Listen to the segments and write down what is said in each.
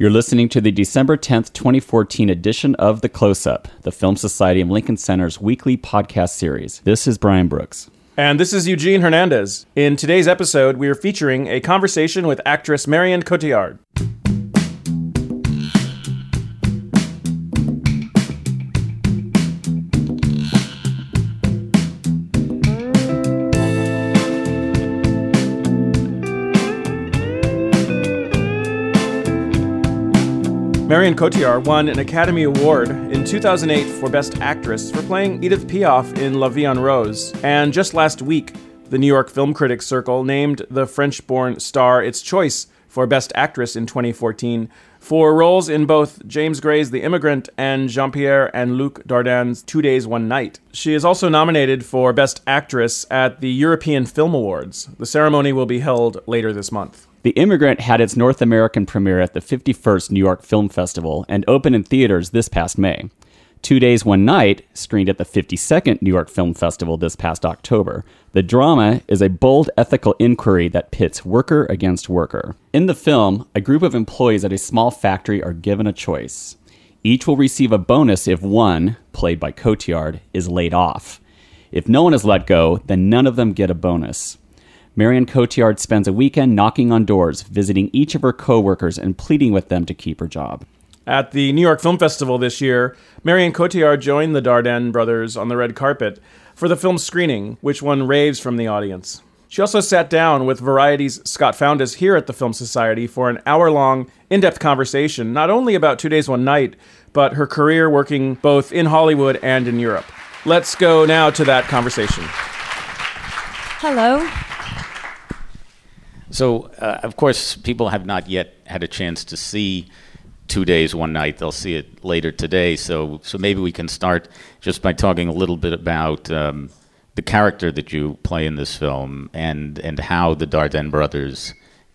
You're listening to the December 10th, 2014 edition of The Close Up, the Film Society of Lincoln Center's weekly podcast series. This is Brian Brooks. And this is Eugene Hernandez. In today's episode, we are featuring a conversation with actress Marion Cotillard. Marion Cotillard won an Academy Award in 2008 for Best Actress for playing Edith Piaf in La Vie en Rose. And just last week, the New York Film Critics Circle named the French born star its choice for Best Actress in 2014 for roles in both James Gray's The Immigrant and Jean Pierre and Luc Dardenne's Two Days, One Night. She is also nominated for Best Actress at the European Film Awards. The ceremony will be held later this month. The Immigrant had its North American premiere at the 51st New York Film Festival and opened in theaters this past May. Two Days, One Night screened at the 52nd New York Film Festival this past October. The drama is a bold ethical inquiry that pits worker against worker. In the film, a group of employees at a small factory are given a choice. Each will receive a bonus if one, played by Cotillard, is laid off. If no one is let go, then none of them get a bonus. Marion Cotillard spends a weekend knocking on doors, visiting each of her coworkers and pleading with them to keep her job. At the New York Film Festival this year, Marion Cotillard joined the Dardenne brothers on the red carpet for the film's screening, which won raves from the audience. She also sat down with Variety's Scott Foundas here at the Film Society for an hour long, in depth conversation, not only about Two Days, One Night, but her career working both in Hollywood and in Europe. Let's go now to that conversation. Hello. So, uh, of course, people have not yet had a chance to see Two Days, One Night. They'll see it later today. So, so maybe we can start just by talking a little bit about um, the character that you play in this film and, and how the Dardenne brothers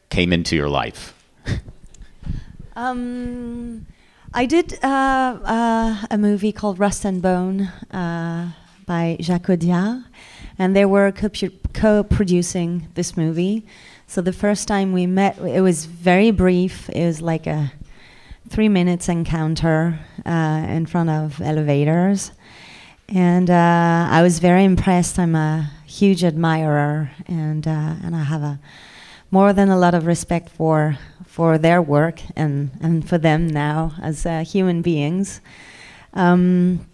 came into your life. um, I did uh, uh, a movie called Rust and Bone uh, by Jacques Audiard, and they were co producing this movie. So the first time we met, it was very brief. It was like a three minutes encounter uh, in front of elevators. And uh, I was very impressed. I'm a huge admirer, and uh, and I have a more than a lot of respect for for their work and and for them now as uh, human beings. Um,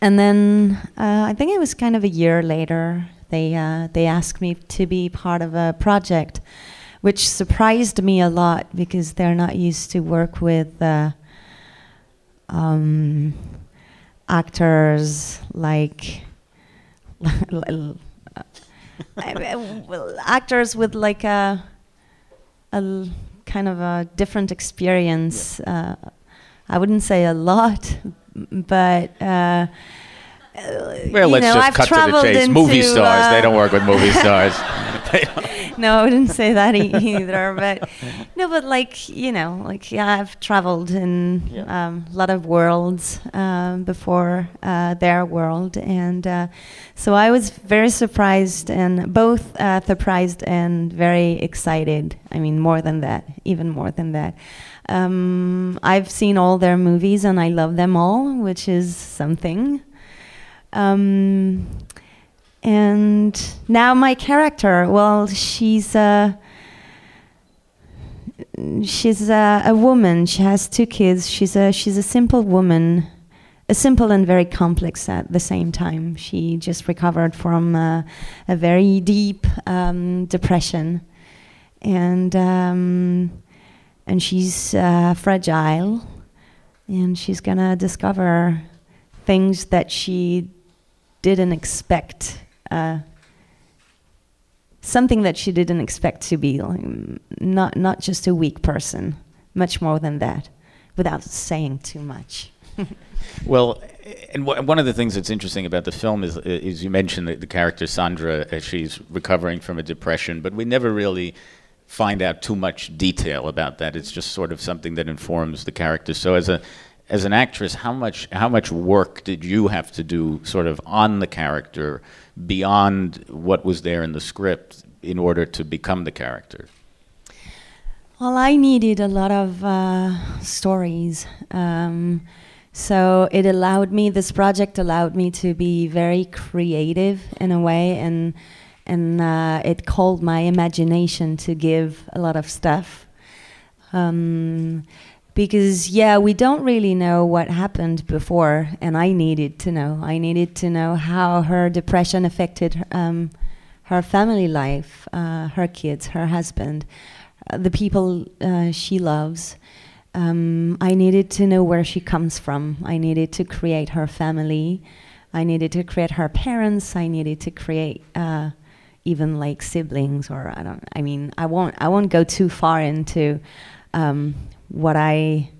and then uh, I think it was kind of a year later they uh, they asked me to be part of a project, which surprised me a lot because they're not used to work with uh, um, actors like. actors with like a, a kind of a different experience. Uh, I wouldn't say a lot, but uh, well, let's know, just I've cut to the chase. into, Movie stars, uh, they don't work with movie stars. no, I wouldn't say that either. But no, but like you know, like yeah, I've traveled in a Yeah. um, lot of worlds um, before uh, their world, and uh, so I was very surprised and both uh, surprised and very excited. I mean, more than that, even more than that. Um, I've seen all their movies and I love them all, which is something. Um, and now my character, well, she's a she's a, a woman. She has two kids. She's a she's a simple woman, a simple and very complex at the same time. She just recovered from uh, a very deep um, depression, and um, and she's uh, fragile, and she's gonna discover things that she didn't expect. Uh, something that she didn't expect to be like, not not just a weak person, much more than that, without saying too much. Well, and w- one of the things that's interesting about the film is, is you mentioned the, the character Sandra as she's recovering from a depression, but we never really find out too much detail about that. It's just sort of something that informs the character. So, as a as an actress, how much how much work did you have to do, sort of on the character, beyond what was there in the script, in order to become the character? Well, I needed a lot of uh, stories. Um, so it allowed me, this project allowed me to be very creative in a way, and, and uh, it called my imagination to give a lot of stuff. Um, because, yeah, we don't really know what happened before, and I needed to know. I needed to know how her depression affected um, her family life, uh, her kids, her husband uh, the people uh, she loves. Um, I needed to know where she comes from. I needed to create her family. I needed to create her parents. I needed to create uh, even like siblings, or I don't. I mean, I won't. I won't go too far into um, what I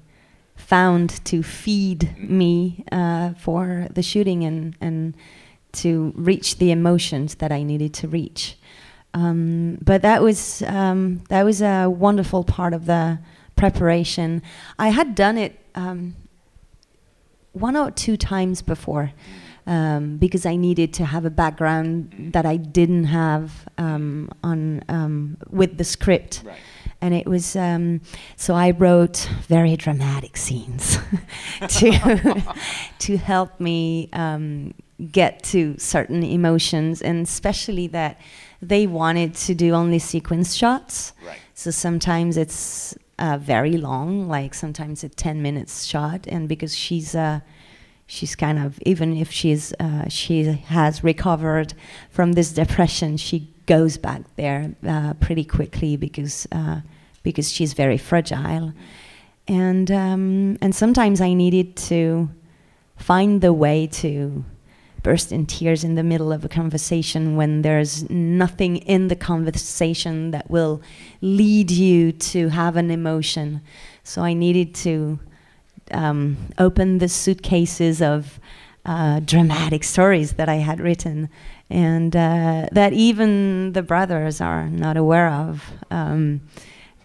found to feed me uh, for the shooting and and to reach the emotions that I needed to reach. Um, but that was um, that was a wonderful part of the preparation. I had done it um, one or two times before um, because I needed to have a background that I didn't have um, on um, with the script. Right. And it was so I wrote very dramatic scenes to to help me get to certain emotions, and especially that they wanted to do only sequence shots. Right. So sometimes it's uh, very long, like sometimes a 10 minutes shot. And because she's, uh, she's kind of, even if she's, uh, she has recovered from this depression, she goes back there uh, pretty quickly because, uh, because she's very fragile. And, um, and sometimes I needed to find the way to burst in tears in the middle of a conversation when there's nothing in the conversation that will lead you to have an emotion. So I needed to um, open the suitcases of uh, dramatic stories that I had written and uh, that even the brothers are not aware of. Um,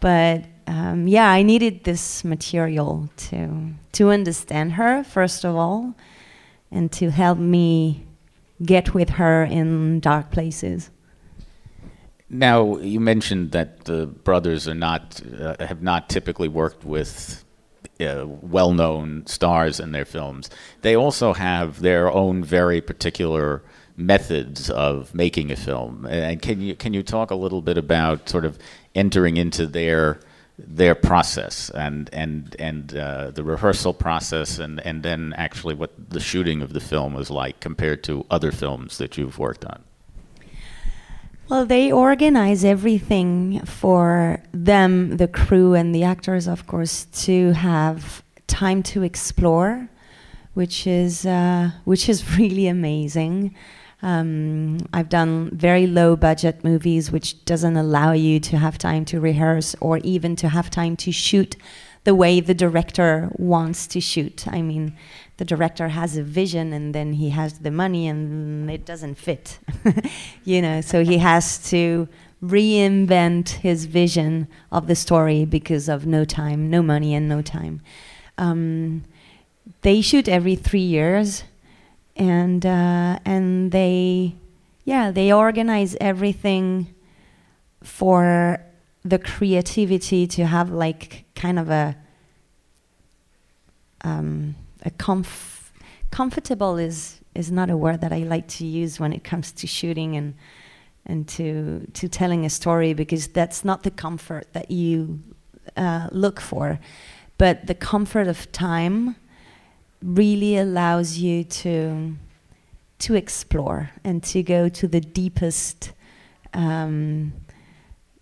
but um, yeah, I needed this material to to understand her first of all, and to help me get with her in dark places. Now, you mentioned that the brothers are not uh, have not typically worked with uh, well-known stars in their films. They also have their own very particular methods of making a film. And can you can you talk a little bit about sort of entering into their their process and and and uh, the rehearsal process and and then actually what the shooting of the film was like compared to other films that you've worked on well they organize everything for them the crew and the actors of course to have time to explore which is uh, which is really amazing um, I've done very low budget movies, which doesn't allow you to have time to rehearse or even to have time to shoot the way the director wants to shoot. I mean, the director has a vision and then he has the money and it doesn't fit, you know, so he has to reinvent his vision of the story because of no time, no money, and no time. Um, they shoot every three years and uh, and they yeah they organize everything for the creativity to have like kind of a um, a comf- comfortable is is not a word that I like to use when it comes to shooting and and to to telling a story because that's not the comfort that you uh, look for, but the comfort of time really allows you to to explore and to go to the deepest um,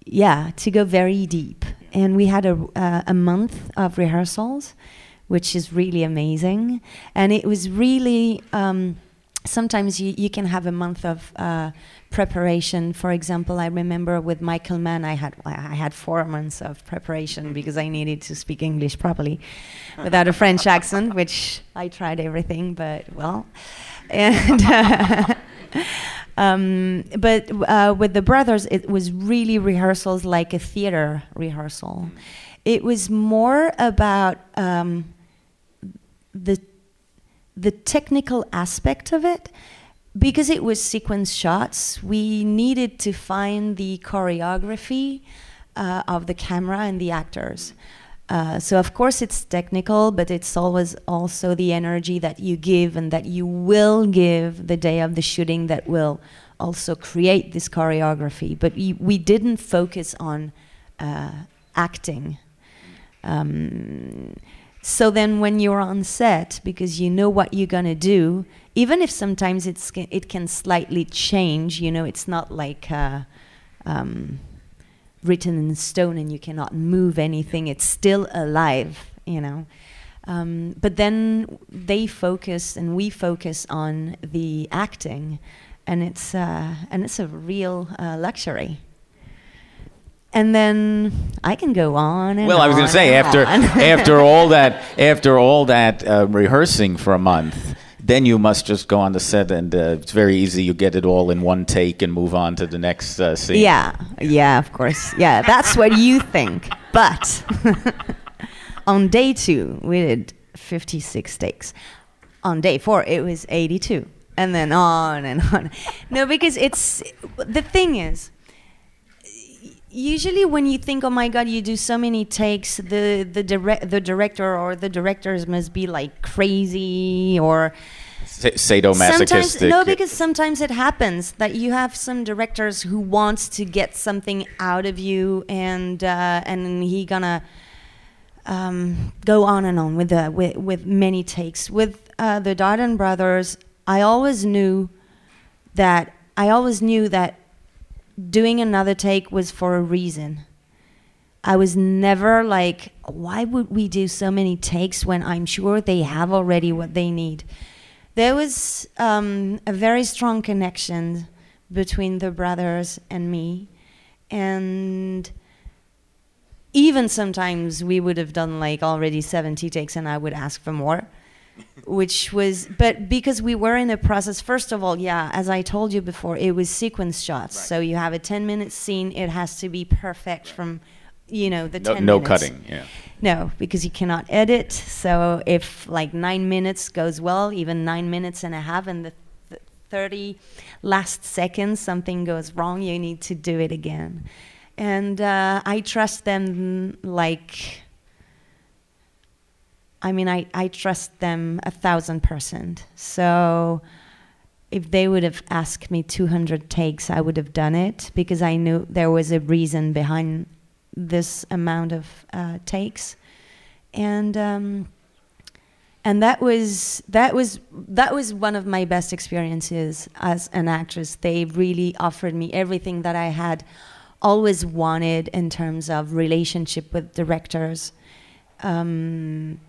yeah to go very deep. And we had a, uh, a month of rehearsals which is really amazing. And it was really um, sometimes you, you can have a month of uh, preparation. For example, I remember with Michael Mann, I had I had four months of preparation because I needed to speak English properly, without a French accent, which I tried everything, but well, and. Uh, um, but uh, with the brothers, it was really rehearsals like a theater rehearsal. It was more about um, the the technical aspect of it, because it was sequence shots, we needed to find the choreography uh, of the camera and the actors. Uh, so of course it's technical, but it's always also the energy that you give and that you will give the day of the shooting that will also create this choreography. But we, we didn't focus on uh, acting. Um, so then when you're on set, because you know what you're gonna do, even if sometimes it's it can slightly change, you know, it's not like uh, um, written in stone and you cannot move anything. It's still alive, you know. Um, but then they focus and we focus on the acting, and it's uh, and it's a real uh, luxury. And then I can go on and Well, I was going to say after after all that after all that uh, rehearsing for a month, then you must just go on the set and uh, it's very easy. You get it all in one take and move on to the next uh, scene. Yeah, yeah, of course. Yeah, that's what you think. But on day two, we did 56 takes. On day four, it was 82. And then on and on. No, because it's the thing is, usually when you think, oh my God, you do so many takes, the the direct the director or the directors must be like crazy or sadomasochistic. Sometimes, no, because sometimes it happens that you have some directors who wants to get something out of you, and uh, and he gonna um, go on and on with the with, with many takes. With uh, the Dardenne brothers, I always knew that I always knew that doing another take was for a reason. I was never like, why would we do so many takes when I'm sure they have already what they need? There was um, a very strong connection between the brothers and me, and even sometimes we would have done like already 70 takes and I would ask for more. Which was, but because we were in a process, first of all, yeah, as I told you before, it was sequence shots. So you have a 10 minute scene, it has to be perfect from, you know, the no, 10 no minutes. cutting. Yeah. No, because you cannot edit. So if like nine minutes goes well, even nine minutes and a half, and the th- 30 last seconds something goes wrong, you need to do it again. And uh, I trust them like, I mean, I, I trust them a thousand percent. So if they would have asked me 200 takes, I would have done it because I knew there was a reason behind this amount of uh, takes, and um, and that was that was that was one of my best experiences as an actress. They really offered me everything that I had always wanted in terms of relationship with directors. Um,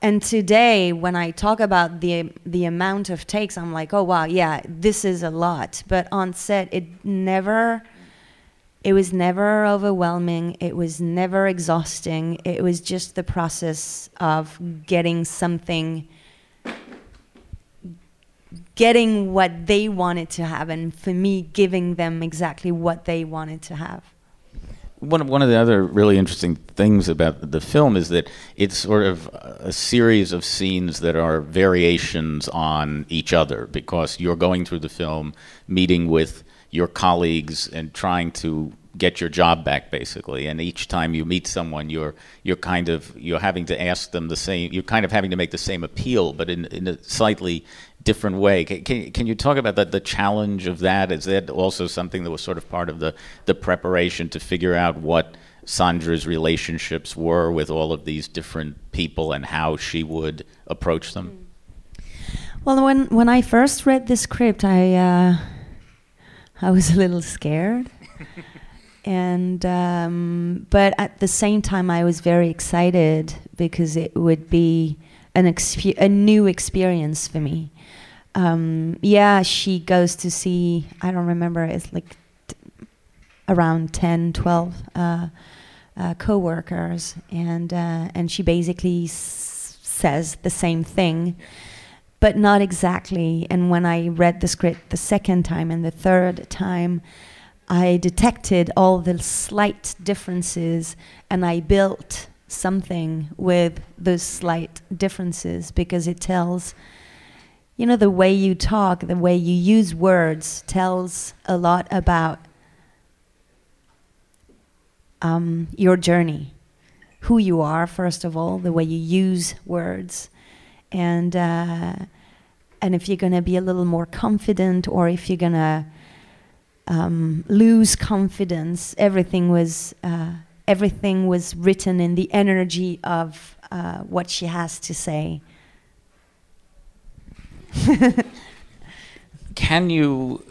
and today, when I talk about the the amount of takes, I'm like, oh wow, yeah, this is a lot. But on set, it never it was never overwhelming. It was never exhausting. It was just the process of getting something getting what they wanted to have and for me giving them exactly what they wanted to have One of, one of the other really interesting things about the film is that it's sort of a series of scenes that are variations on each other because you're going through the film, meeting with your colleagues and trying to get your job back basically. And each time you meet someone you're you're kind of you're having to ask them the same you're kind of having to make the same appeal but in, in a slightly different way. Can, can, can you talk about the, the challenge of that? Is that also something that was sort of part of the, the preparation to figure out what Sandra's relationships were with all of these different people and how she would approach them? Well when when i first read the script i uh, i was a little scared. And um, but at the same time i was very excited because it would be an expe- a new experience for me um, yeah she goes to see i don't remember it's like t- around 10 12 uh, uh, co-workers and uh, and she basically s- says the same thing but not exactly. And when i read the script the second time and the third time I detected all the slight differences and I built something with those slight differences because it tells, you know, the way you talk, the way you use words tells a lot about um, your journey, who you are first of all, the way you use words, and uh, and if you're gonna be a little more confident or if you're gonna um, lose confidence. Everything was uh, everything was written in the energy of uh, what she has to say. can you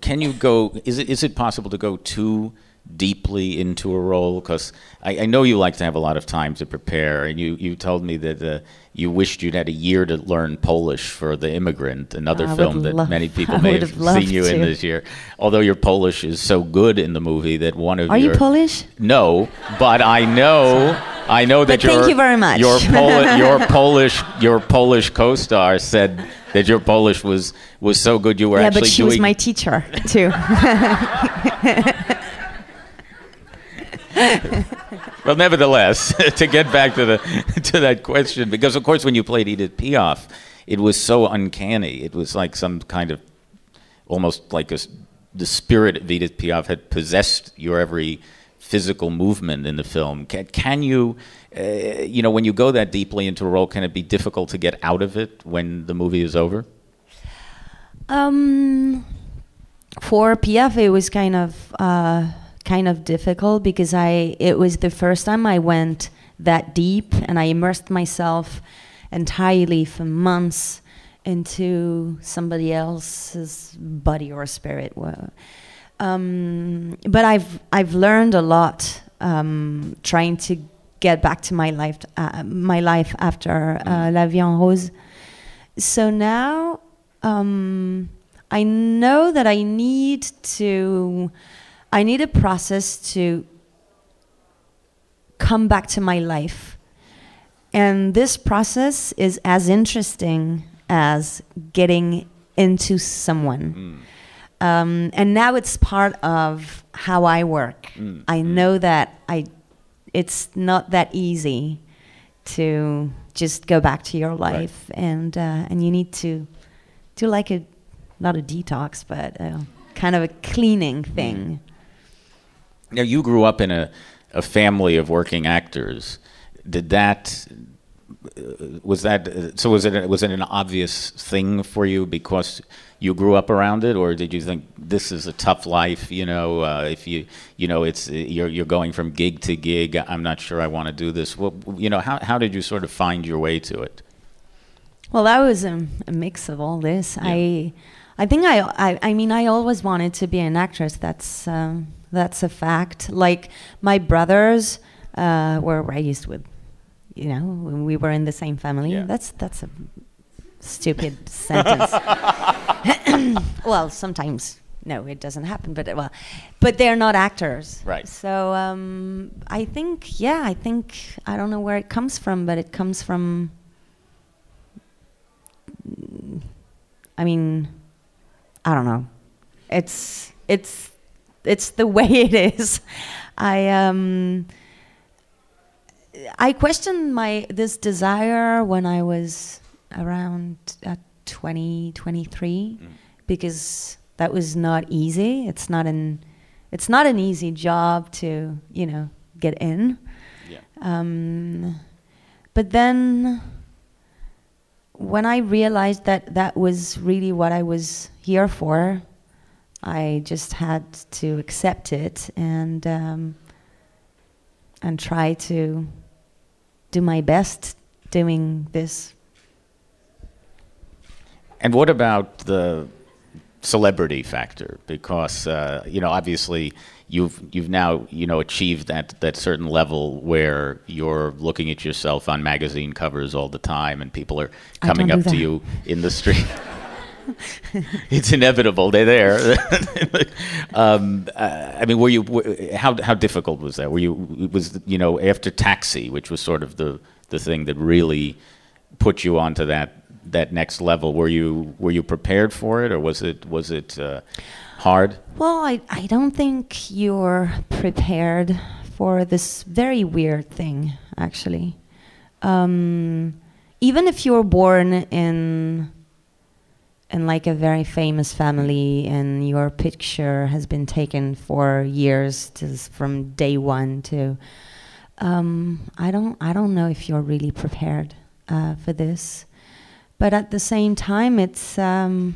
can you go? Is it is it possible to go too deeply into a role? Because I, I, know you like to have a lot of time to prepare, and you, you told me that uh, you wished you'd had a year to learn Polish for The Immigrant, another I film that many people I may have, have seen you to. in this year. Although your Polish is so good in the movie that one of Are your you Polish? no, but I know. I know that But thank your, you very much. Your, Poli- your Polish your Polish co-star said that your Polish was was so good you were yeah, actually but she doing was my teacher too. Well, nevertheless, to get back to the to that question, because of course, when you played Edith Piaf, it was so uncanny. It was like some kind of almost like a, the spirit of Edith Piaf had possessed your every physical movement in the film. Can, can you, uh, you know, when you go that deeply into a role, can it be difficult to get out of it when the movie is over? Um, for Piaf, it was kind of uh, kind of difficult because I it was the first time I went that deep and I immersed myself entirely for months into somebody else's body or spirit. Well, um, but I've I've learned a lot um, trying to get back to my life uh, my life after uh, La Vie en Rose. So now um, I know that I need to I need a process to come back to my life. And this process is as interesting as getting into someone. Um, and now it's part of how I work. I know that I, it's not that easy to just go back to your life, and uh, and you need to do like a not a detox, but uh, kind of a cleaning thing. Now, you grew up in a, a family of working actors. Did that was that so? Was it was it an obvious thing for you because you grew up around it, or did you think this is a tough life? You know, uh, if you you know it's you're you're going from gig to gig. I'm not sure I want to do this. Well, you know, how how did you sort of find your way to it? Well, that was a, a mix of all this. I, I think I, I, I mean, I always wanted to be an actress. That's um, that's a fact. Like my brothers uh, were raised with, you know, when we were in the same family. Yeah. That's that's a stupid sentence. well, sometimes no, it doesn't happen. But well, but they're not actors. Right. So um, I think, yeah, I think I don't know where it comes from, but it comes from. I mean, I don't know. It's it's it's the way it is. I um I questioned my this desire when I was around uh, 20 23 because that was not easy. It's not an it's not an easy job to, you know, get in. Yeah. Um, but then when I realized that that was really what I was here for, I just had to accept it and um, and try to do my best doing this. And what about the celebrity factor? Because uh, you know, obviously, you've you've now you know achieved that that certain level where you're looking at yourself on magazine covers all the time, and people are coming up to you in the street. it's inevitable; they're there. um, uh, I mean, were you? w- How how difficult was that? Were you? Was you know after Taxi, which was sort of the the thing that really put you onto that that next level? Were you were you prepared for it, or was it was it uh, hard? Well, I, I don't think you're prepared for this very weird thing, actually. Um, even if you're born in in like a very famous family and your picture has been taken for years to, from day one to um, I don't I don't know if you're really prepared uh, for this but at the same time it's um,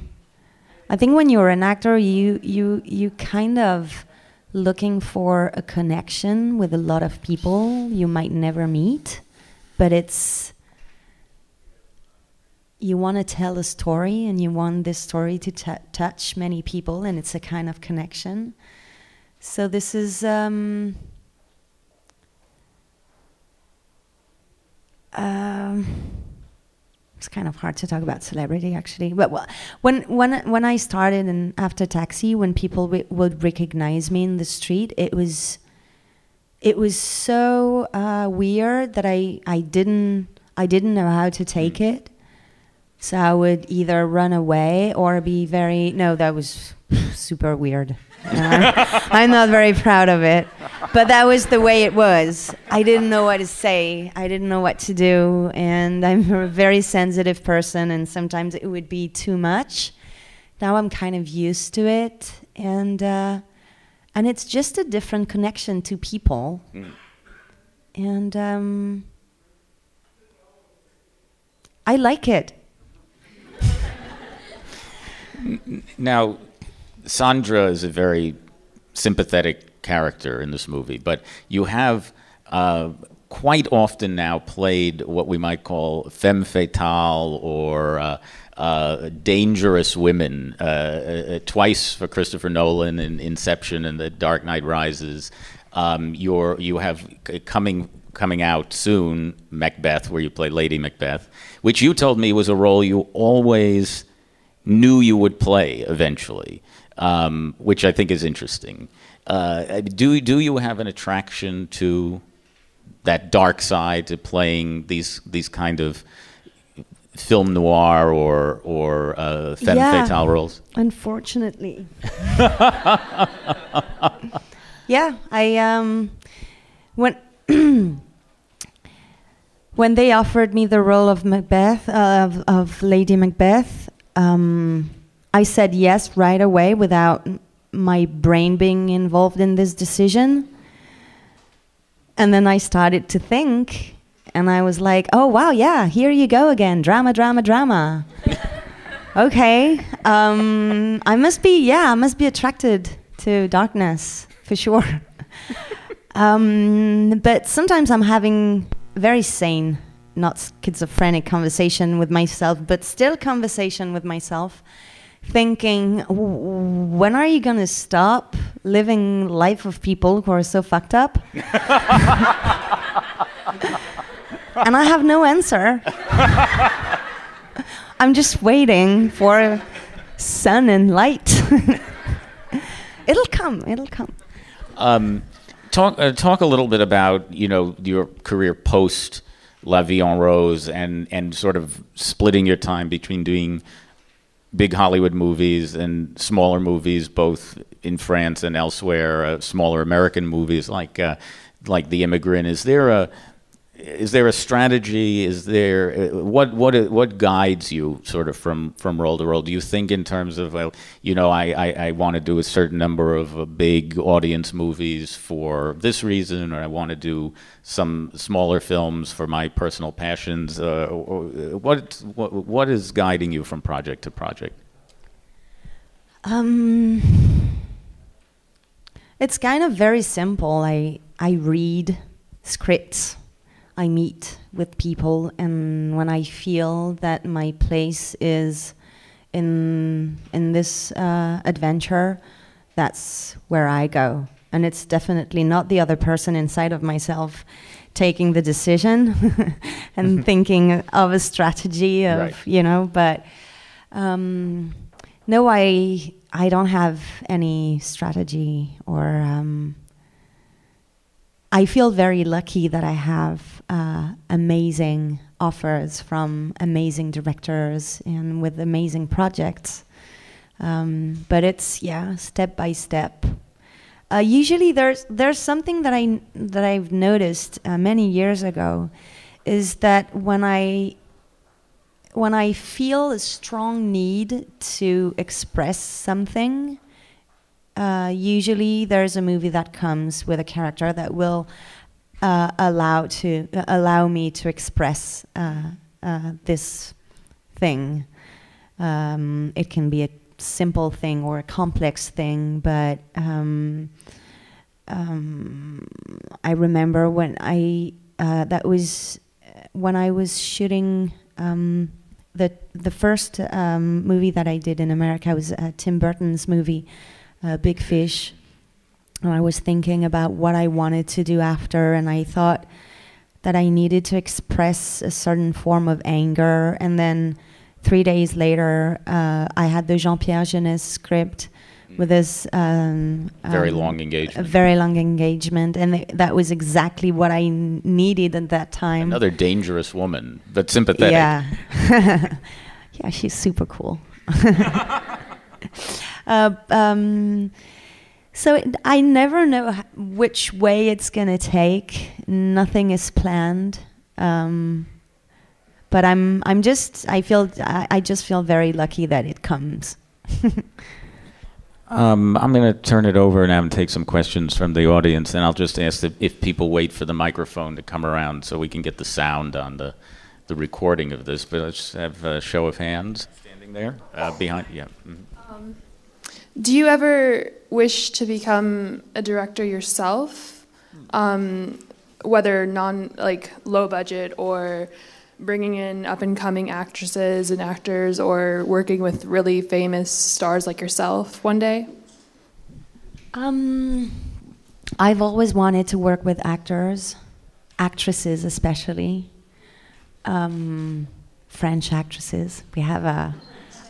I think when you're an actor you you you kind of looking for a connection with a lot of people you might never meet but it's you want to tell a story and you want this story to t- touch many people and it's a kind of connection. So this is um, um, it's kind of hard to talk about celebrity actually. But when when when i started and after taxi when people w- would recognize me in the street it was it was so uh, weird that i i didn't i didn't know how to take mm. it so I would either run away or be very, no, that was super weird. Uh, I'm not very proud of it. But that was the way it was. I didn't know what to say, I didn't know what to do. And I'm a very sensitive person, and sometimes it would be too much. Now I'm kind of used to it. And, uh, and it's just a different connection to people. Mm. And um, I like it. Now, Sandra is a very sympathetic character in this movie, but you have uh, quite often now played what we might call femme fatale or uh, uh, dangerous women. Uh, uh, twice for Christopher Nolan in Inception and The Dark Knight Rises. Um, you have coming coming out soon Macbeth, where you play Lady Macbeth, which you told me was a role you always knew you would play eventually, um, which I think is interesting. Uh, do do you have an attraction to that dark side to playing these these kind of film noir or or uh, femme yeah, fatale roles? Unfortunately. yeah, I um when when they offered me the role of Macbeth uh, of, of Lady Macbeth, um, I said yes right away without my brain being involved in this decision. And then I started to think, and I was like, oh, wow, yeah, here you go again drama, drama, drama. okay. Um, I must be, yeah, I must be attracted to darkness for sure. um, but sometimes I'm having very sane not schizophrenic conversation with myself, but still conversation with myself, thinking, when are you going to stop living life of people who are so fucked up? and I have no answer. I'm just waiting for sun and light. it'll come. It'll come. Um, talk uh, talk a little bit about you know your career post La Vie en Rose and and sort of splitting your time between doing big Hollywood movies and smaller movies, both in France and elsewhere, uh, smaller American movies like uh, like The Immigrant. Is there a is there a strategy? Is there uh, what what what guides you sort of from from role to role? Do you think in terms of well, you know, I I, I want to do a certain number of uh, big audience movies for this reason, or I want to do some smaller films for my personal passions? Uh, what, what what is guiding you from project to project? Um, it's kind of very simple. I I read scripts I meet with people, and when I feel that my place is in in this uh, adventure, that's where I go. And it's definitely not the other person inside of myself taking the decision and thinking of a strategy of right. you know. But um, no, I I don't have any strategy or. Um, I feel very lucky that I have uh, amazing offers from amazing directors and with amazing projects. Um, but it's yeah, step by step. Uh, usually, there's there's something that I that I've noticed uh, many years ago, is that when I when I feel a strong need to express something, uh, usually there's a movie that comes with a character that will uh, allow to uh, allow me to express uh, uh, this thing. Um, it can be a simple thing or a complex thing, but um, um, I remember when I that was when I was shooting um, the the first um, movie that I did in America was Tim Burton's movie, uh, Big Fish. And I was thinking about what I wanted to do after, and I thought that I needed to express a certain form of anger. And then three days later, uh, I had the Jean Pierre Jeunet script with this um, Very um, long a engagement. very long engagement, and th- that was exactly what I n- needed at that time. Another dangerous woman, but sympathetic. Yeah. yeah, she's super cool. uh, um, so it, I never know which way it's going to take. Nothing is planned. Um, but I'm I'm just I feel I, I just feel very lucky that it comes. Um, I'm going to turn it over now and take some questions from the audience, and I'll just ask if, if people wait for the microphone to come around so we can get the sound on the, the recording of this. But let's have a show of hands. Standing there, uh, behind, yeah. mhm. Do you ever wish to become a director yourself, um, whether non like low budget or bringing in up and coming actresses and actors, or working with really famous stars like yourself one day? Um, I've always wanted to work with actors, actresses especially, um, French actresses. We have a,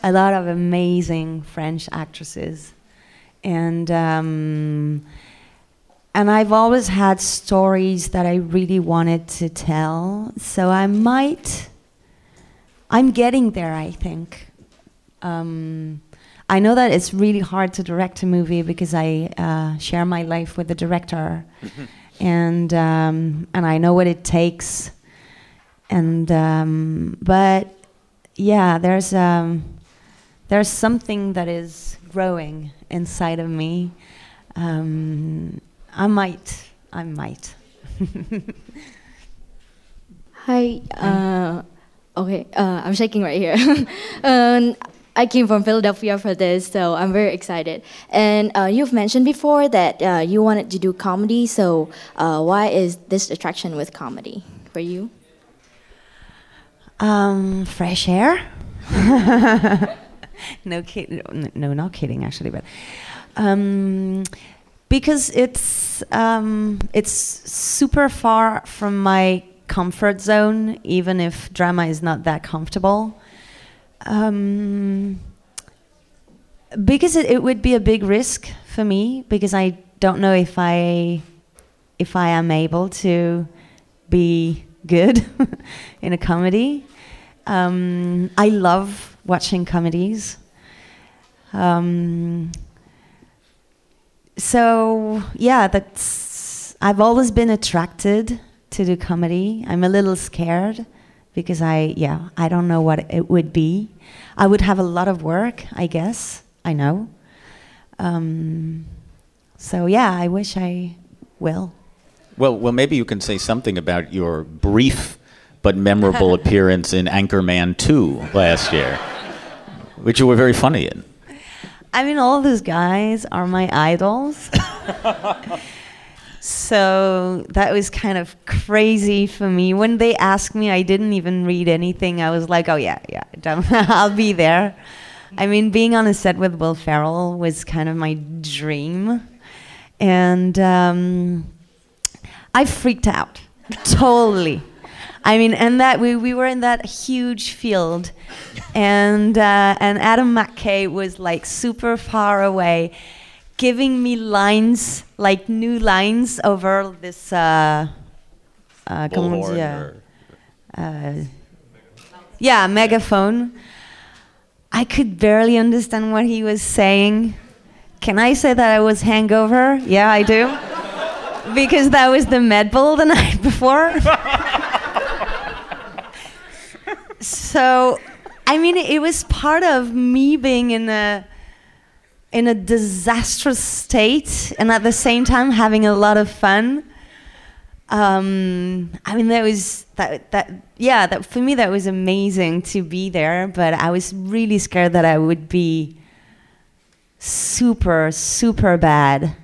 a lot of amazing French actresses, and um, and I've always had stories that I really wanted to tell. So I might, I'm getting there. I think. Um, I know that it's really hard to direct a movie because I uh, share my life with the director, and um, and I know what it takes, and um, but yeah, there's um, there's something that is growing inside of me. Um, I might, I might. Hi. Uh, okay, uh, I'm shaking right here. um, I came from Philadelphia for this, so I'm very excited. And uh, you've mentioned before that uh, you wanted to do comedy, so uh, why is this attraction with comedy for you? Um, fresh air. no kid, no, not kidding actually, but um, because it's um, it's super far from my comfort zone, even if drama is not that comfortable. Um, because it, it would be a big risk for me because I don't know if I if I am able to be good in a comedy. Um, I love watching comedies. Um, so yeah, that's I've always been attracted to do comedy. I'm a little scared because I yeah I don't know what it would be. I would have a lot of work, I guess. I know. Um, so yeah, I wish I will. Well, well, maybe you can say something about your brief but memorable appearance in Anchorman 2 last year, which you were very funny in. I mean, all those guys are my idols. so that was kind of crazy for me. When they asked me, I didn't even read anything. I was like, oh, yeah, yeah, I'll be there. I mean, being on a set with Will Ferrell was kind of my dream. And um, I freaked out totally. I mean, and that we, we were in that huge field, and uh, and Adam McKay was like super far away, giving me lines like new lines over this. Uh, uh, Bullhorn or- uh, yeah, megaphone. I could barely understand what he was saying. Can I say that I was hangover? Yeah, I do. because that was the Met Ball the night before. so I mean, it was part of me being in a in a disastrous state, and at the same time having a lot of fun. Um, I mean, that was that that yeah. That for me, that was amazing to be there. But I was really scared that I would be super super bad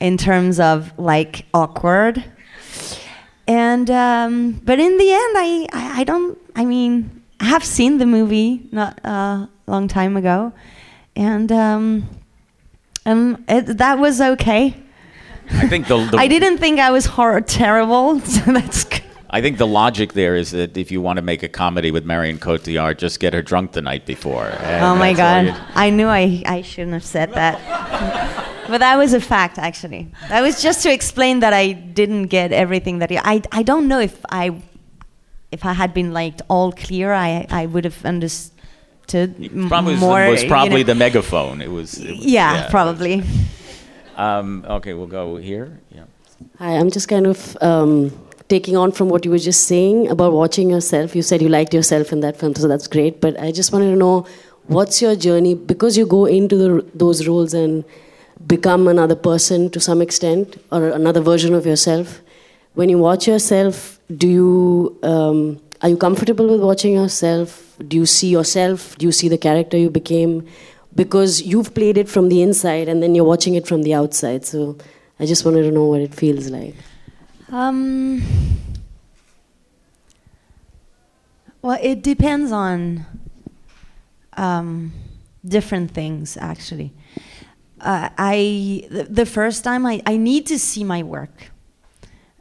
in terms of like awkward. And um, but in the end, I, I I don't. I mean, I have seen the movie not a uh, long time ago, and um, and it, that was okay. I think the, the I didn't think I was horror terrible, so that's good. I think the logic there is that if you want to make a comedy with Marion Cotillard, just get her drunk the night before. Oh my God! I knew I, I shouldn't have said that, but that was a fact actually. That was just to explain that I didn't get everything that I I don't know if I if I had been like all clear, I I would have understood probably more. Was, was probably you know. the megaphone. It was. It was yeah, yeah, probably. Um, okay, we'll go here. Yeah. Hi, I'm just kind of um, taking on from what you were just saying about watching yourself. You said you liked yourself in that film, so that's great. But I just wanted to know what's your journey because you go into the, those roles and become another person to some extent or another version of yourself. When you watch yourself, do you um, are you comfortable with watching yourself? Do you see yourself? Do you see the character you became? Because you've played it from the inside and then you're watching it from the outside. So I just wanted to know what it feels like. Um, well, it depends on um, different things, actually. Uh, I the, the, first time I, I need to see my work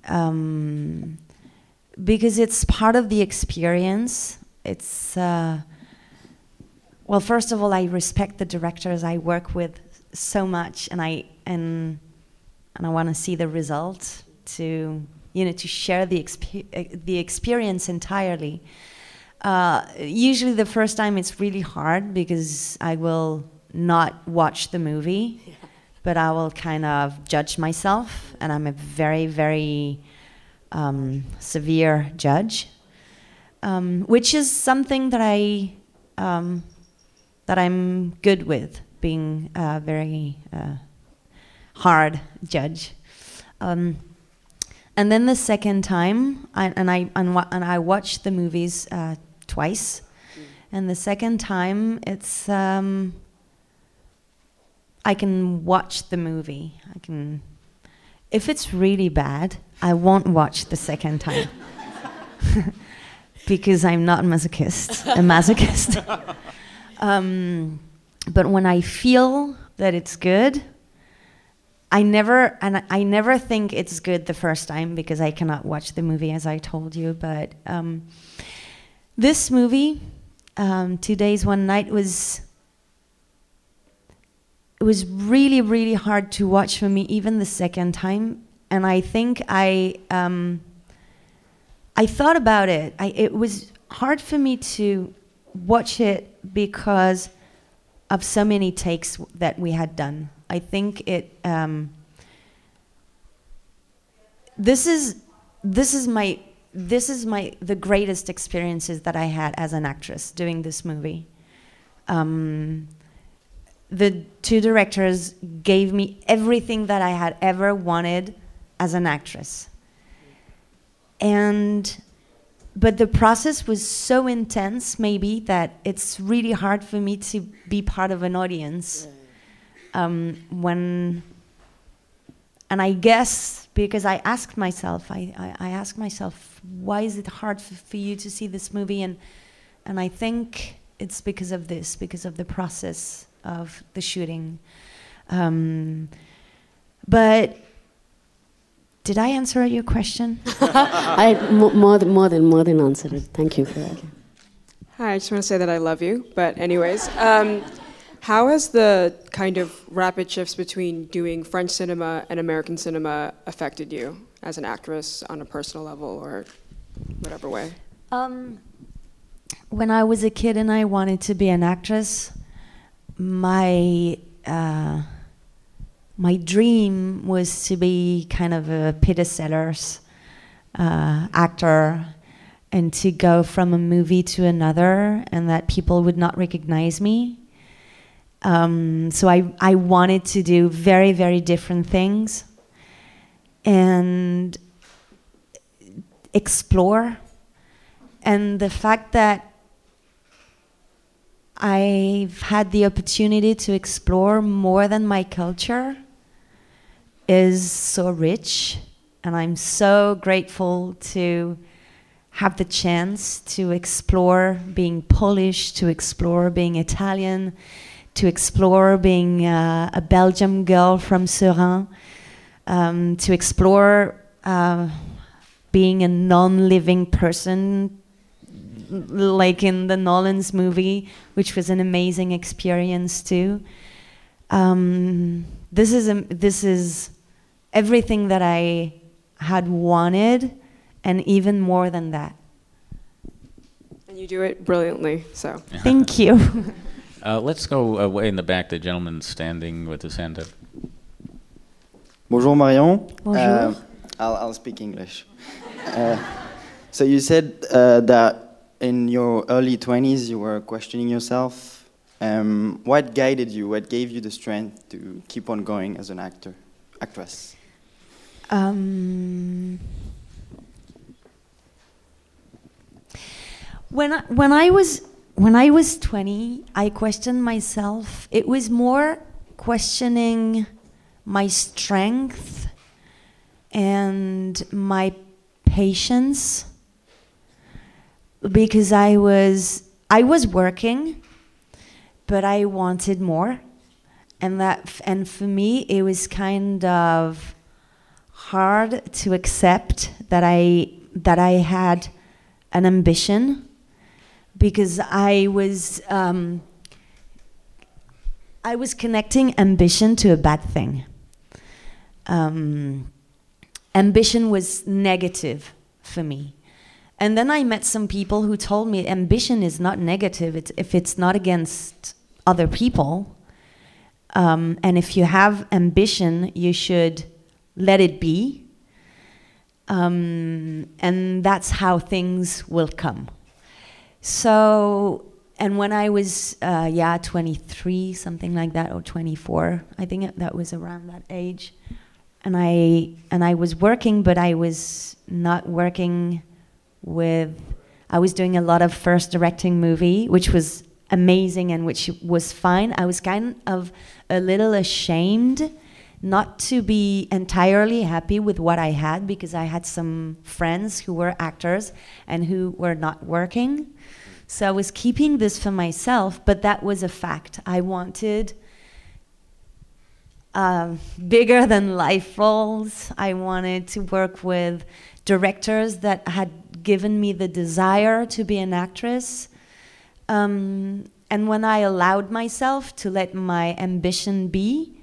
um, because it's part of the experience. It's uh, well, first of all, I respect the directors I work with so much, and I and and I want to see the result to you know to share the exp- the experience entirely. Uh, usually, the first time it's really hard because I will not watch the movie, yeah. but I will kind of judge myself, and I'm a very very um, severe judge, um, which is something that I um, that I'm good with, being a very uh, hard judge. Um, and then the second time, I, and I and, and, I watched the movies uh, twice, mm. and the second time it's um, I can watch the movie. I can, if it's really bad, I won't watch the second time because I'm not a masochist. A masochist. um, but when I feel that it's good, I never and I never think it's good the first time because I cannot watch the movie as I told you. But um, this movie, um, Two Days One Night, was it was really really hard to watch for me even the second time. And I think I um, I thought about it. I, it was hard for me to watch it because of so many takes that we had done I think it. Um, this is this is my this is my the greatest experiences that I had as an actress doing this movie. Um, the two directors gave me everything that I had ever wanted as an actress. And but the process was so intense maybe that it's really hard for me to be part of an audience um, when and I guess because I asked myself, I, I, I asked myself, why is it hard for, for you to see this movie? And and I think it's because of this, because of the process of the shooting. Um, but did I answer your question? I more than more than more than answered it. Thank you for that. Hi, I just want to say that I love you. But anyways. Um, how has the kind of rapid shifts between doing French cinema and American cinema affected you as an actress on a personal level or whatever way? Um, when I was a kid and I wanted to be an actress, my uh, my dream was to be kind of a Peter Sellers uh, actor and to go from a movie to another and that people would not recognize me. Um, so I, I wanted to do very, very different things and explore. And the fact that I've had the opportunity to explore more than my culture is so rich. And I'm so grateful to have the chance to explore being Polish, to explore being Italian, to explore being uh, a Belgium girl from Seraing, um, to explore uh, being a non living person like in the Nolans movie, which was an amazing experience too. Um, this is a, this is everything that I had wanted, and even more than that. And you do it brilliantly. So thank you. uh, let's go away in the back. The gentleman standing with his hand up. Bonjour Marion. Bonjour. Uh, I'll, I'll speak English. Uh, so you said uh, that in your early 20s you were questioning yourself. Um, what guided you? What gave you the strength to keep on going as an actor, actress? Um, when I, when I was when I was 20, I questioned myself. It was more questioning my strength and my patience because I was I was working, but I wanted more, and that and for me it was kind of hard to accept that I that I had an ambition because I was um, I was connecting ambition to a bad thing. Um, ambition was negative for me. And then I met some people who told me ambition is not negative it's, if it's not against other people. Um, and if you have ambition, you should let it be. Um, and that's how things will come. So, and when I was, uh, yeah, 23, something like that, or 24, I think that was around that age. And I, and I was working, but I was not working with I was doing a lot of first directing movie, which was amazing and which was fine. I was kind of a little ashamed not to be entirely happy with what I had because I had some friends who were actors and who were not working. So I was keeping this for myself, but that was a fact. I wanted uh, bigger than life roles. I wanted to work with directors that had given me the desire to be an actress. Um, and when I allowed myself to let my ambition be,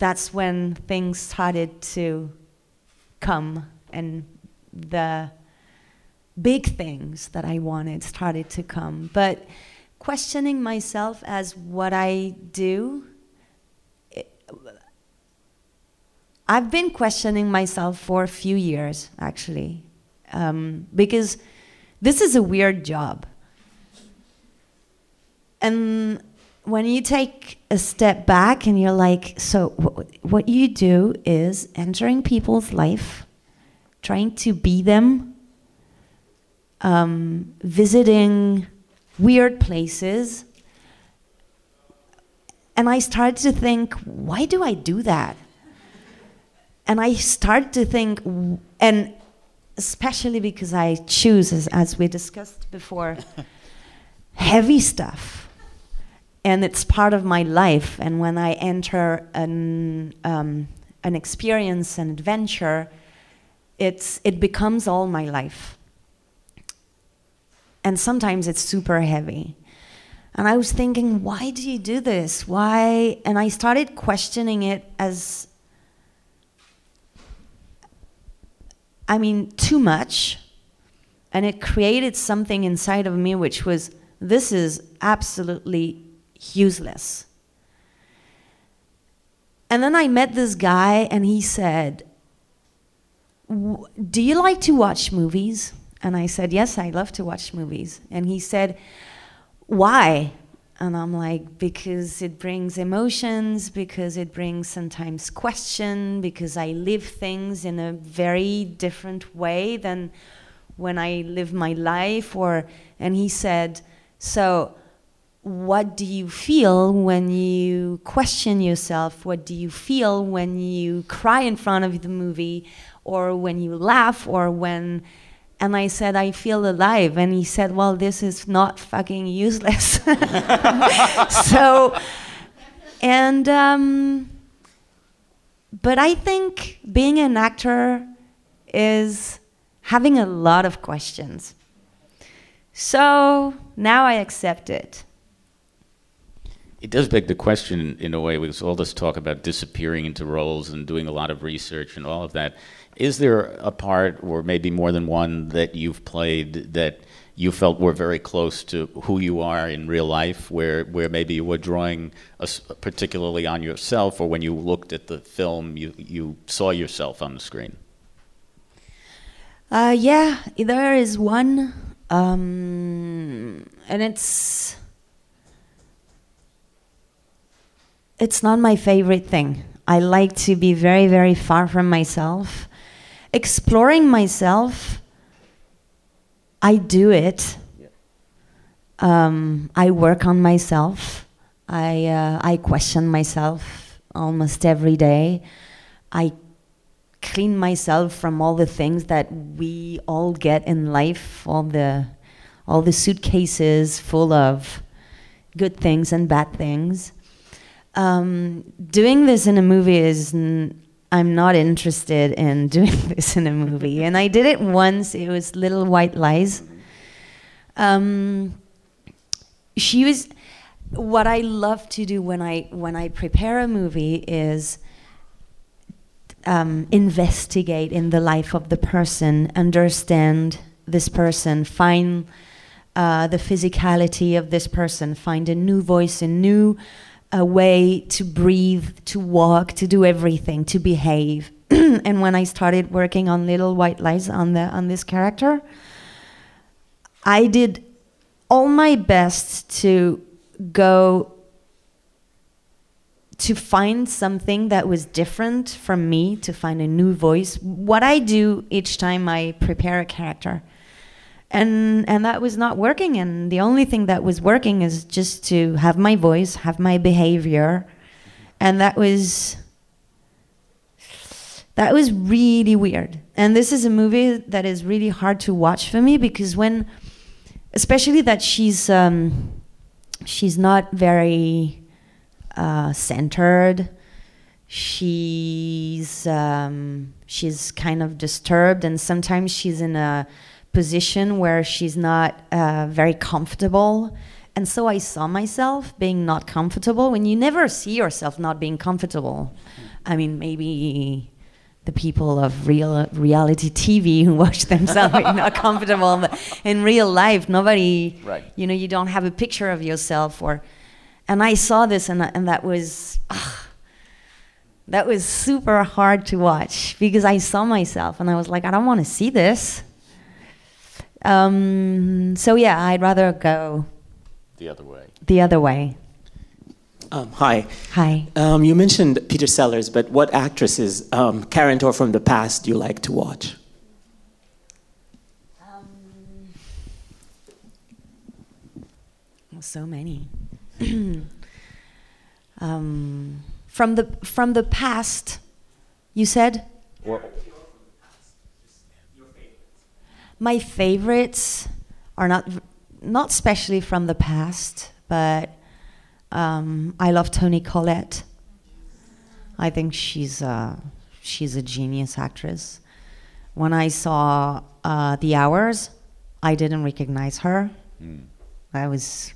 that's when things started to come and the big things that I wanted started to come. But questioning myself as what I do, it, I've been questioning myself for a few years, actually, um, because this is a weird job. And when you take a step back and you're like, so wh- what you do is entering people's life, trying to be them, um, visiting weird places. And I started to think, why do I do that? And I started to think, and especially because I choose, as, as we discussed before, heavy stuff and it's part of my life. And when I enter an um, an experience, an adventure, it's it becomes all my life. And sometimes it's super heavy. And I was thinking, why do you do this? Why? And I started questioning it as, I mean, too much. And it created something inside of me which was, this is absolutely useless. And then I met this guy, and he said, Do you like to watch movies? And I said, Yes, I love to watch movies. And he said, Why? And I'm like, Because it brings emotions, because it brings sometimes question, because I live things in a very different way than when I live my life. Or, and he said, So, what do you feel when you question yourself? What do you feel when you cry in front of the movie, or when you laugh, or when and I said, I feel alive. And he said, Well, this is not fucking useless. so, and, um, but I think being an actor is having a lot of questions. So now I accept it. It does beg the question in a way, with all this talk about disappearing into roles and doing a lot of research and all of that. Is there a part, or maybe more than one, that you've played that you felt were very close to who you are in real life, where, where maybe you were drawing a, particularly on yourself, or when you looked at the film, you, you saw yourself on the screen? Uh, yeah, there is one, um, and it's it's not my favorite thing. I like to be very, very far from myself exploring myself, I do it. Um, I work on myself. I uh, I question myself almost every day. I clean myself from all the things that we all get in life, all the all the suitcases full of good things and bad things. Um, doing this in a movie is I'm not interested in doing this in a movie. and I did it once. It was Little White Lies. Um, she was. What I love to do when I when I prepare a movie is um, investigate in the life of the person, understand this person, find uh, the physicality of this person, find a new voice, a new a way to breathe, to walk, to do everything, to behave. and when I started working on Little White Lies on the on this character, I did all my best to go to find something that was different from me, to find a new voice. What I do each time I prepare a character and and that was not working. And the only thing that was working is just to have my voice have my behavior. And that was that was really weird. And this is a movie that is really hard to watch for me because when especially that she's um, she's not very uh, centered. She's um, she's kind of disturbed. And sometimes she's in a position where she's not uh, very comfortable. And so I saw myself being not comfortable when you never see yourself not being comfortable. I mean, maybe the people of real reality TV who watch themselves not comfortable, but in real life, nobody, right. you know, you don't have a picture of yourself. Or, and I saw this, and, and that was, ugh, that was super hard to watch because I saw myself, and I was like, I don't want to see this. Um, so yeah, I'd rather go the other way. The other way. Um, hi. Hi. Um, you mentioned Peter Sellers, but what actresses, um, current or from the past, do you like to watch? Um, so many. Um, from the from the past, you said. Or my favorites are not not especially from the past, but um, I love Toni Collette. I think she's a, she's a genius actress. When I saw uh, The Hours, I didn't recognize her. Mm. I was,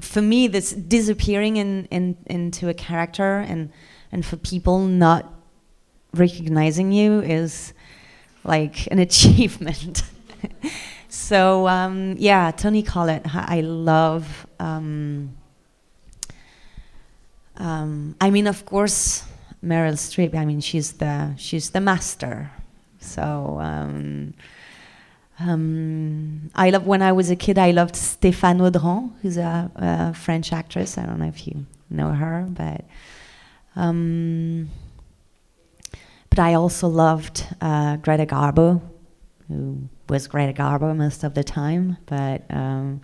for me, this disappearing in, in, into a character and, and for people not recognizing you is like an achievement. so um, yeah, Toni Collette, I love. Um, um, I mean, of course, Meryl Streep. I mean, she's the she's the master. So um, Um, I love when I was a kid. I loved Stéphane Audran, who's a, a French actress. I don't know if you know her, but um, but I also loved uh, Greta Garbo, who was Greta Garbo most of the time. But um,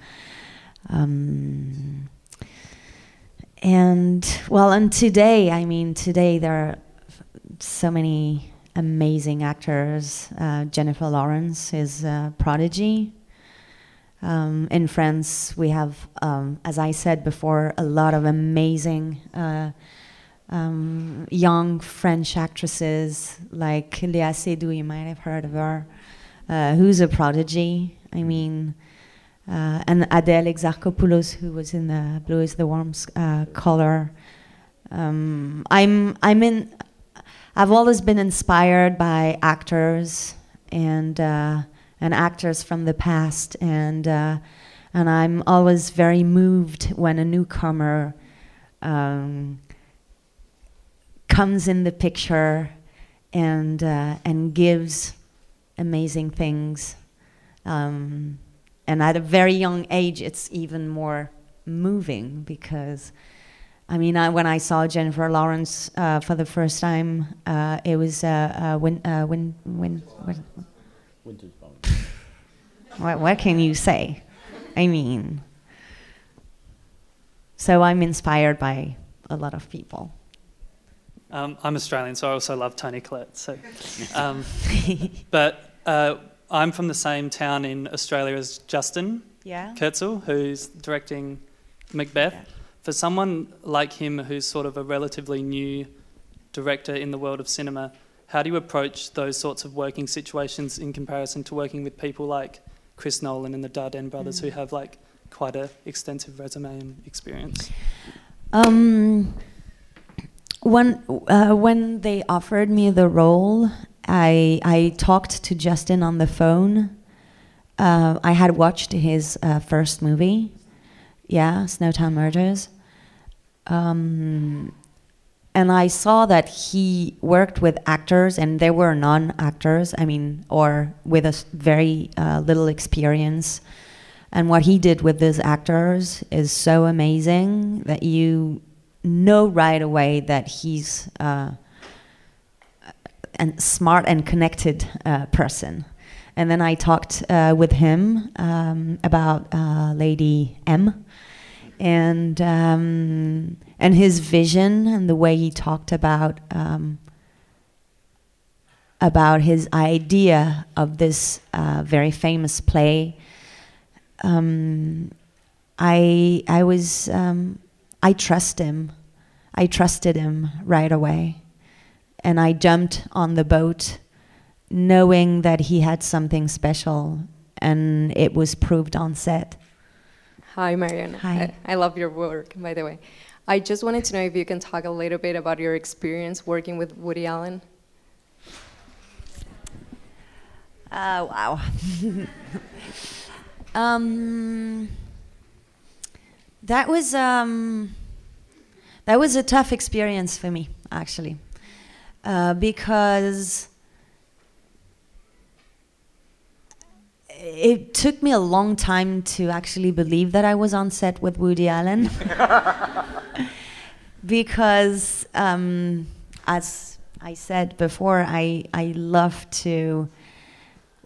um, and well, and today, I mean, today there are so many amazing actors. Uh, Jennifer Lawrence is a prodigy. Um, in France, we have, um, as I said before, a lot of amazing uh, um, young French actresses like Léa Seydoux, you might have heard of her, uh, who's a prodigy. I mean, uh, and Adele Exarchopoulos, who was in the Blue is the Warm uh, Color. Um, I'm, I'm in, I've always been inspired by actors and uh, and actors from the past, and uh, and I'm always very moved when a newcomer um, comes in the picture and uh, and gives amazing things. Um, and at a very young age, it's even more moving because I mean, I, when I saw Jennifer Lawrence uh, for the first time, uh, it was uh, when, uh, when, when, when, Winter's Bone. What, what can you say? I mean, so I'm inspired by a lot of people. Um, I'm Australian, so I also love Toni Collette. So, um, but uh, I'm from the same town in Australia as Justin yeah. Kurzel, who's directing Macbeth. Yeah for someone like him who's sort of a relatively new director in the world of cinema, how do you approach those sorts of working situations in comparison to working with people like Chris Nolan and the Dardenne brothers mm. who have like quite an extensive resume and experience? Um, when uh, when they offered me the role, I I talked to Justin on the phone. Uh, I had watched his uh, first movie, yeah, Snowtown Murders, um, and I saw that he worked with actors, and they were non-actors. I mean, or with a very uh, little experience. And what he did with these actors is so amazing that you know right away that he's uh, a smart and connected uh, person. And then I talked uh, with him um, about uh, Lady M and um, and his vision and the way he talked about um, about his idea of this uh, very famous play. Um, I I was um, I trust him. I trusted him right away, and I jumped on the boat, knowing that he had something special, and it was proved on set. Hi, Marion. Hi. I, I, love your work, by the way. I just wanted to know if you can talk a little bit about your experience working with Woody Allen. Uh, wow. um, that was um, that was a tough experience for me, actually, uh, because it took me a long time to actually believe that I was on set with Woody Allen. because, um, as I said before, I, I love to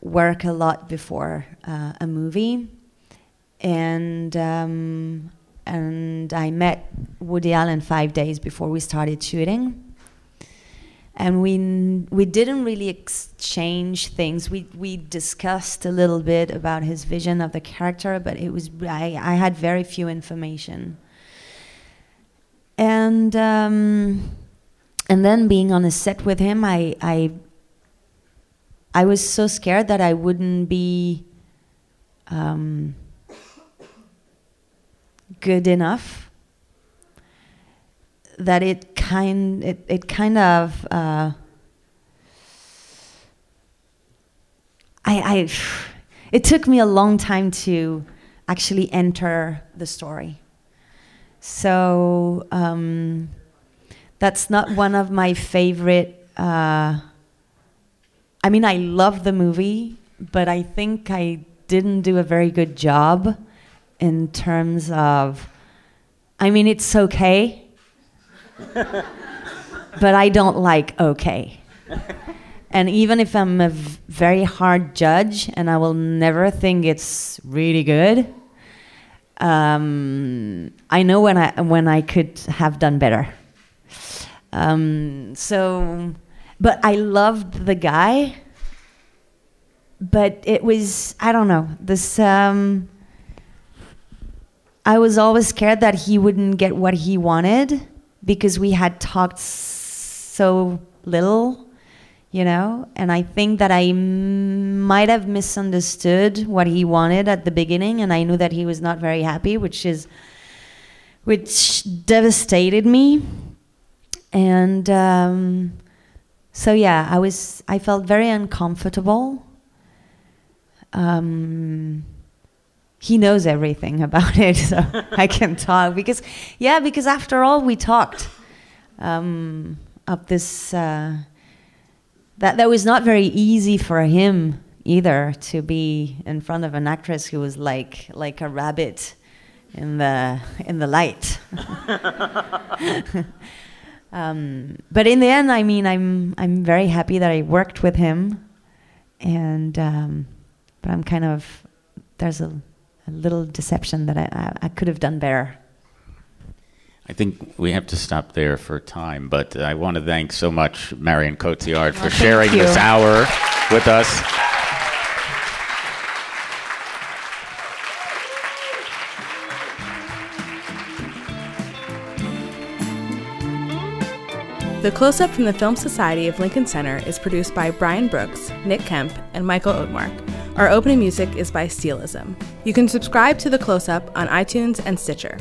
work a lot before uh, a movie. And, um, and I met Woody Allen five days before we started shooting and we we didn't really exchange things. We we discussed a little bit about his vision of the character, but it was I, I had very few information. And um, and then being on a set with him, I I I was so scared that I wouldn't be um, good enough that it kind it, it kind of uh, I, I it took me a long time to actually enter the story. So um, that's not one of my favorite. Uh, I mean, I love the movie, but I think I didn't do a very good job in terms of. I mean, it's okay, but I don't like okay. And even if I'm a v- very hard judge and I will never think it's really good, um, I know when I when I could have done better. Um, so, but I loved the guy. But it was I don't know this. Um, I was always scared that he wouldn't get what he wanted because we had talked so little you know? And i think that I might have misunderstood what he wanted at the beginning and i knew that he was not very happy which is which devastated me. And um, so yeah i was i felt very uncomfortable. Um, he knows everything about it so i can talk because yeah because after all we talked um, of this uh, that that was not very easy for him either to be in front of an actress who was like like a rabbit in the in the light. um, but in the end, I mean, I'm I'm very happy that I worked with him, and um, but I'm kind of there's a, a little deception that I, I, I could have done better. I think we have to stop there for time, but I want to thank so much Marion Cotillard for Well, sharing this hour with us. The close up from the Film Society of Lincoln Center is produced by Brian Brooks, Nick Kemp, and Michael Oatmark. Our opening music is by Steelism. You can subscribe to The Close Up on iTunes and Stitcher.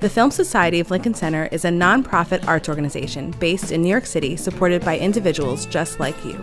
The Film Society of Lincoln Center is a nonprofit arts organization based in New York City supported by individuals just like you.